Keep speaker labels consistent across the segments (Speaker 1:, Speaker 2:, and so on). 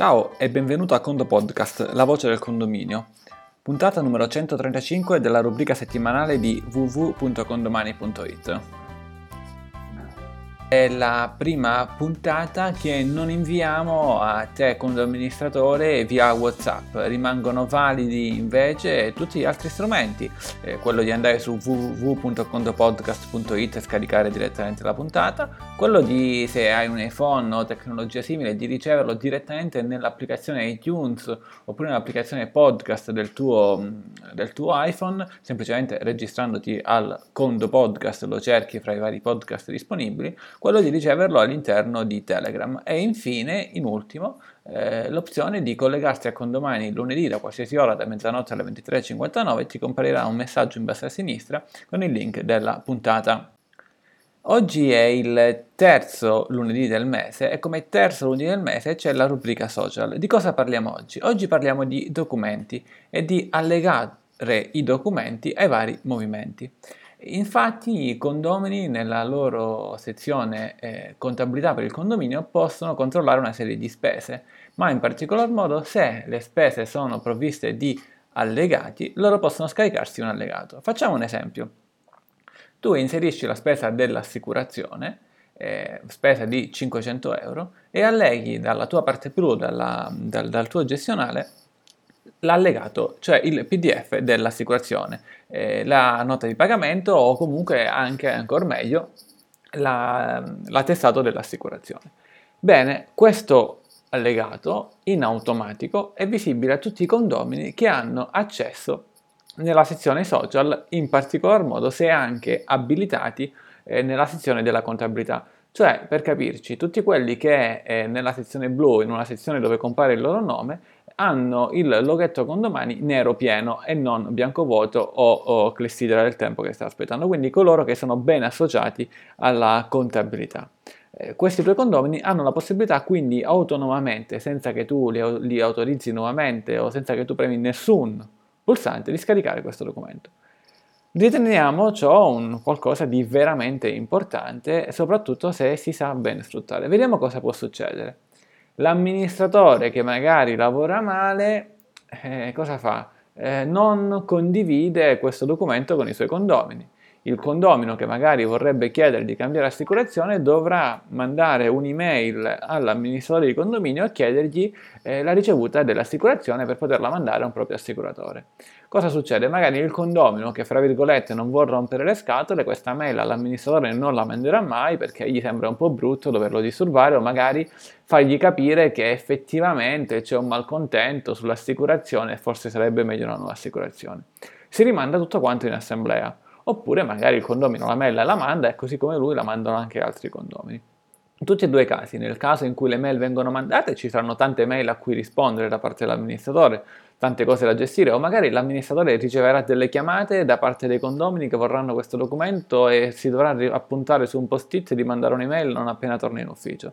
Speaker 1: Ciao e benvenuto a Condo Podcast, la voce del condominio. Puntata numero 135 della rubrica settimanale di www.condomani.it. È la prima puntata che non inviamo a te come amministratore via WhatsApp, rimangono validi invece tutti gli altri strumenti, eh, quello di andare su www.condopodcast.it e scaricare direttamente la puntata, quello di se hai un iPhone o tecnologia simile di riceverlo direttamente nell'applicazione iTunes oppure nell'applicazione podcast del tuo, del tuo iPhone, semplicemente registrandoti al Condo Podcast, lo cerchi fra i vari podcast disponibili quello di riceverlo all'interno di Telegram e infine, in ultimo, eh, l'opzione di collegarsi a Condomani lunedì da qualsiasi ora da mezzanotte alle 23.59 ti comparirà un messaggio in basso a sinistra con il link della puntata. Oggi è il terzo lunedì del mese e come terzo lunedì del mese c'è la rubrica social. Di cosa parliamo oggi? Oggi parliamo di documenti e di allegare i documenti ai vari movimenti. Infatti i condomini nella loro sezione eh, contabilità per il condominio possono controllare una serie di spese, ma in particolar modo se le spese sono provviste di allegati, loro possono scaricarsi un allegato. Facciamo un esempio. Tu inserisci la spesa dell'assicurazione, eh, spesa di 500 euro, e alleghi dalla tua parte più, dal, dal tuo gestionale, l'allegato, cioè il PDF dell'assicurazione, eh, la nota di pagamento o comunque anche ancora meglio la, l'attestato dell'assicurazione. Bene, questo allegato in automatico è visibile a tutti i condomini che hanno accesso nella sezione social, in particolar modo se anche abilitati eh, nella sezione della contabilità. Cioè, per capirci, tutti quelli che eh, nella sezione blu, in una sezione dove compare il loro nome, hanno il loghetto condomani nero pieno e non bianco vuoto o, o clessidra del tempo che sta aspettando, quindi coloro che sono ben associati alla contabilità. Eh, questi due condomini hanno la possibilità quindi autonomamente, senza che tu li, li autorizzi nuovamente o senza che tu premi nessun pulsante, di scaricare questo documento. Riteniamo ciò un qualcosa di veramente importante, soprattutto se si sa ben sfruttare. Vediamo cosa può succedere. L'amministratore che magari lavora male, eh, cosa fa? Eh, non condivide questo documento con i suoi condomini. Il condomino che magari vorrebbe chiedere di cambiare assicurazione dovrà mandare un'email all'amministratore di condominio e chiedergli eh, la ricevuta dell'assicurazione per poterla mandare a un proprio assicuratore. Cosa succede? Magari il condomino che fra virgolette non vuole rompere le scatole, questa mail all'amministratore non la manderà mai perché gli sembra un po' brutto doverlo disturbare o magari fargli capire che effettivamente c'è un malcontento sull'assicurazione e forse sarebbe meglio una nuova assicurazione. Si rimanda tutto quanto in assemblea, oppure magari il condomino la mail la manda e così come lui la mandano anche altri condomini. In tutti e due i casi, nel caso in cui le mail vengono mandate ci saranno tante mail a cui rispondere da parte dell'amministratore, tante cose da gestire o magari l'amministratore riceverà delle chiamate da parte dei condomini che vorranno questo documento e si dovrà appuntare su un post-it di mandare un'email non appena torna in ufficio.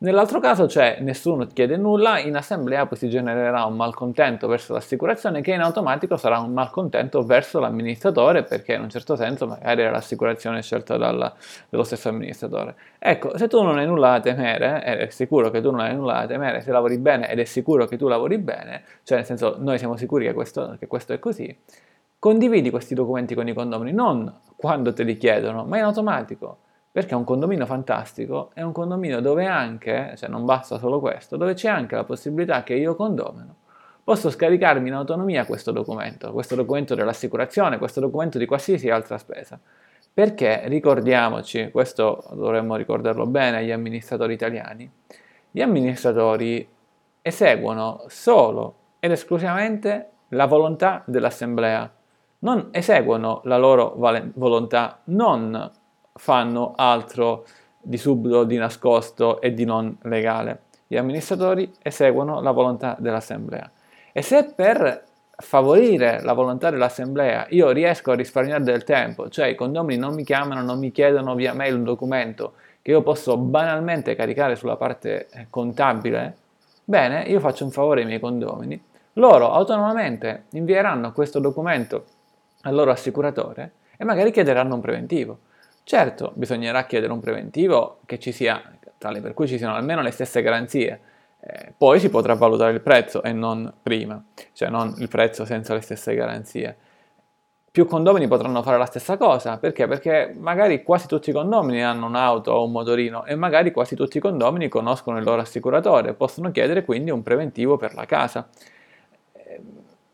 Speaker 1: Nell'altro caso c'è nessuno chiede nulla, in assemblea poi si genererà un malcontento verso l'assicurazione che in automatico sarà un malcontento verso l'amministratore perché in un certo senso magari era l'assicurazione scelta dalla, dallo stesso amministratore. Ecco, se tu non hai nulla da temere, ed è sicuro che tu non hai nulla da temere, se lavori bene ed è sicuro che tu lavori bene, cioè nel senso noi siamo sicuri che questo, che questo è così, condividi questi documenti con i condomini, non quando te li chiedono, ma in automatico perché un condominio fantastico, è un condominio dove anche, cioè non basta solo questo, dove c'è anche la possibilità che io condomino posso scaricarmi in autonomia questo documento, questo documento dell'assicurazione, questo documento di qualsiasi altra spesa. Perché ricordiamoci, questo dovremmo ricordarlo bene agli amministratori italiani, gli amministratori eseguono solo ed esclusivamente la volontà dell'assemblea, non eseguono la loro volontà, non fanno altro di subito, di nascosto e di non legale. Gli amministratori eseguono la volontà dell'assemblea. E se per favorire la volontà dell'assemblea io riesco a risparmiare del tempo, cioè i condomini non mi chiamano, non mi chiedono via mail un documento che io posso banalmente caricare sulla parte eh, contabile, bene, io faccio un favore ai miei condomini, loro autonomamente invieranno questo documento al loro assicuratore e magari chiederanno un preventivo. Certo, bisognerà chiedere un preventivo sia, tale per cui ci siano almeno le stesse garanzie. eh, poi si potrà valutare il prezzo e non prima, cioè non il prezzo senza le stesse garanzie. Più condomini potranno fare la stessa cosa, perché? Perché magari quasi tutti i condomini hanno un'auto o un motorino e magari quasi tutti i condomini conoscono il loro assicuratore, possono chiedere quindi un preventivo per la casa.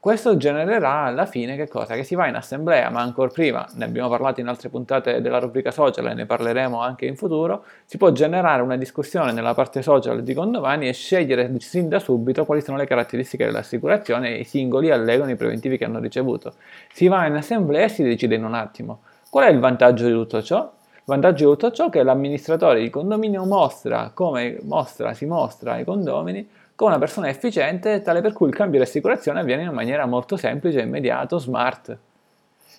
Speaker 1: Questo genererà alla fine che cosa? Che si va in assemblea, ma ancora prima, ne abbiamo parlato in altre puntate della rubrica social e ne parleremo anche in futuro, si può generare una discussione nella parte social di condomani e scegliere sin da subito quali sono le caratteristiche dell'assicurazione e i singoli allegano i preventivi che hanno ricevuto. Si va in assemblea e si decide in un attimo. Qual è il vantaggio di tutto ciò? Il vantaggio di tutto ciò è che l'amministratore di condominio mostra come mostra, si mostra ai condomini con una persona efficiente tale per cui il cambio di assicurazione avviene in maniera molto semplice, immediato, smart.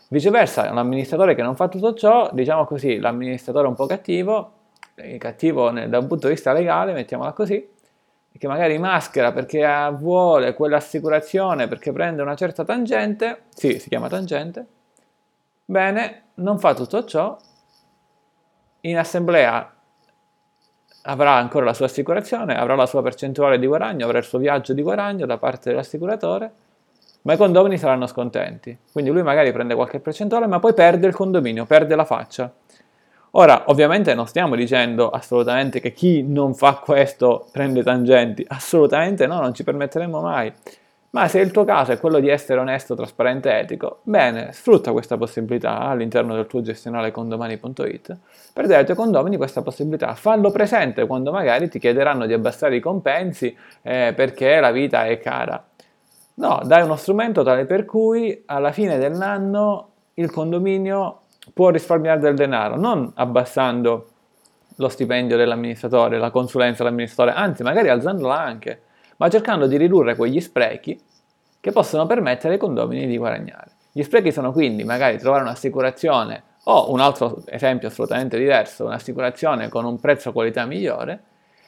Speaker 1: Viceversa, un amministratore che non fa tutto ciò, diciamo così, l'amministratore un po' cattivo, eh, cattivo da un punto di vista legale, mettiamola così, che magari maschera perché vuole quell'assicurazione perché prende una certa tangente, sì, si chiama tangente, bene, non fa tutto ciò, in assemblea avrà ancora la sua assicurazione, avrà la sua percentuale di guadagno, avrà il suo viaggio di guadagno da parte dell'assicuratore, ma i condomini saranno scontenti. Quindi lui magari prende qualche percentuale, ma poi perde il condominio, perde la faccia. Ora, ovviamente non stiamo dicendo assolutamente che chi non fa questo prende tangenti, assolutamente no, non ci permetteremo mai. Ma se il tuo caso è quello di essere onesto, trasparente e etico, bene, sfrutta questa possibilità all'interno del tuo gestionale condomani.it per dare ai tuoi condomini questa possibilità. Fallo presente quando magari ti chiederanno di abbassare i compensi eh, perché la vita è cara. No, dai uno strumento tale per cui alla fine dell'anno il condominio può risparmiare del denaro, non abbassando lo stipendio dell'amministratore, la consulenza dell'amministratore, anzi magari alzandola anche ma cercando di ridurre quegli sprechi che possono permettere ai condomini di guadagnare. Gli sprechi sono quindi magari trovare un'assicurazione o un altro esempio assolutamente diverso, un'assicurazione con un prezzo qualità migliore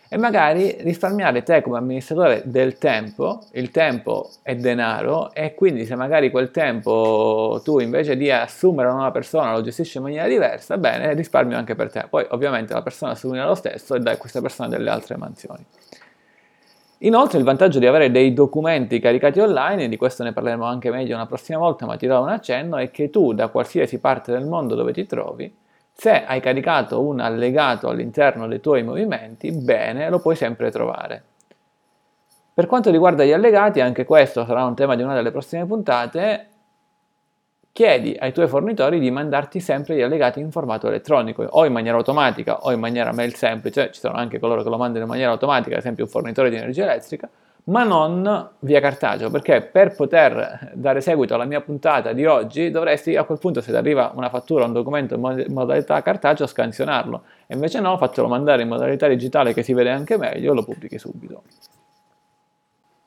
Speaker 1: e magari risparmiare te come amministratore del tempo, il tempo è denaro e quindi se magari quel tempo tu invece di assumere una nuova persona lo gestisci in maniera diversa, bene, risparmio anche per te. Poi ovviamente la persona assume lo stesso e dai a questa persona delle altre mansioni. Inoltre il vantaggio di avere dei documenti caricati online, e di questo ne parleremo anche meglio una prossima volta, ma ti do un accenno, è che tu da qualsiasi parte del mondo dove ti trovi, se hai caricato un allegato all'interno dei tuoi movimenti, bene, lo puoi sempre trovare. Per quanto riguarda gli allegati, anche questo sarà un tema di una delle prossime puntate, chiedi ai tuoi fornitori di mandarti sempre gli allegati in formato elettronico, o in maniera automatica o in maniera mail semplice, ci sono anche coloro che lo mandano in maniera automatica, ad esempio un fornitore di energia elettrica, ma non via cartaceo, perché per poter dare seguito alla mia puntata di oggi dovresti a quel punto se ti arriva una fattura, un documento in modalità cartaceo scansionarlo, e invece no, fatelo mandare in modalità digitale che si vede anche meglio e lo pubblichi subito.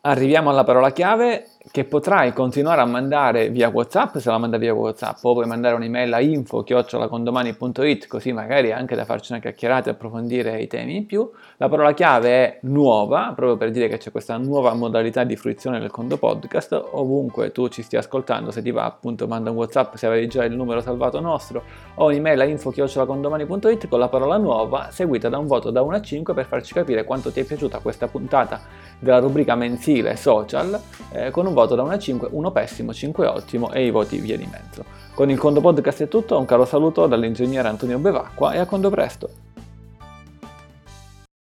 Speaker 1: Arriviamo alla parola chiave che potrai continuare a mandare via WhatsApp se la manda via WhatsApp o puoi mandare un'email a info-condomani.it così magari anche da farci una chiacchierata e approfondire i temi in più. La parola chiave è nuova, proprio per dire che c'è questa nuova modalità di fruizione del Condo Podcast. Ovunque tu ci stia ascoltando, se ti va appunto manda un WhatsApp se avevi già il numero salvato nostro o un'email a info-condomani.it con la parola nuova seguita da un voto da 1 a 5 per farci capire quanto ti è piaciuta questa puntata della rubrica mensile social eh, con un voto da 1 a 5, 1 pessimo, 5 ottimo e i voti via di mezzo. Con il Condo Podcast è tutto, un caro saluto dall'ingegnere Antonio Bevacqua e a Condo presto!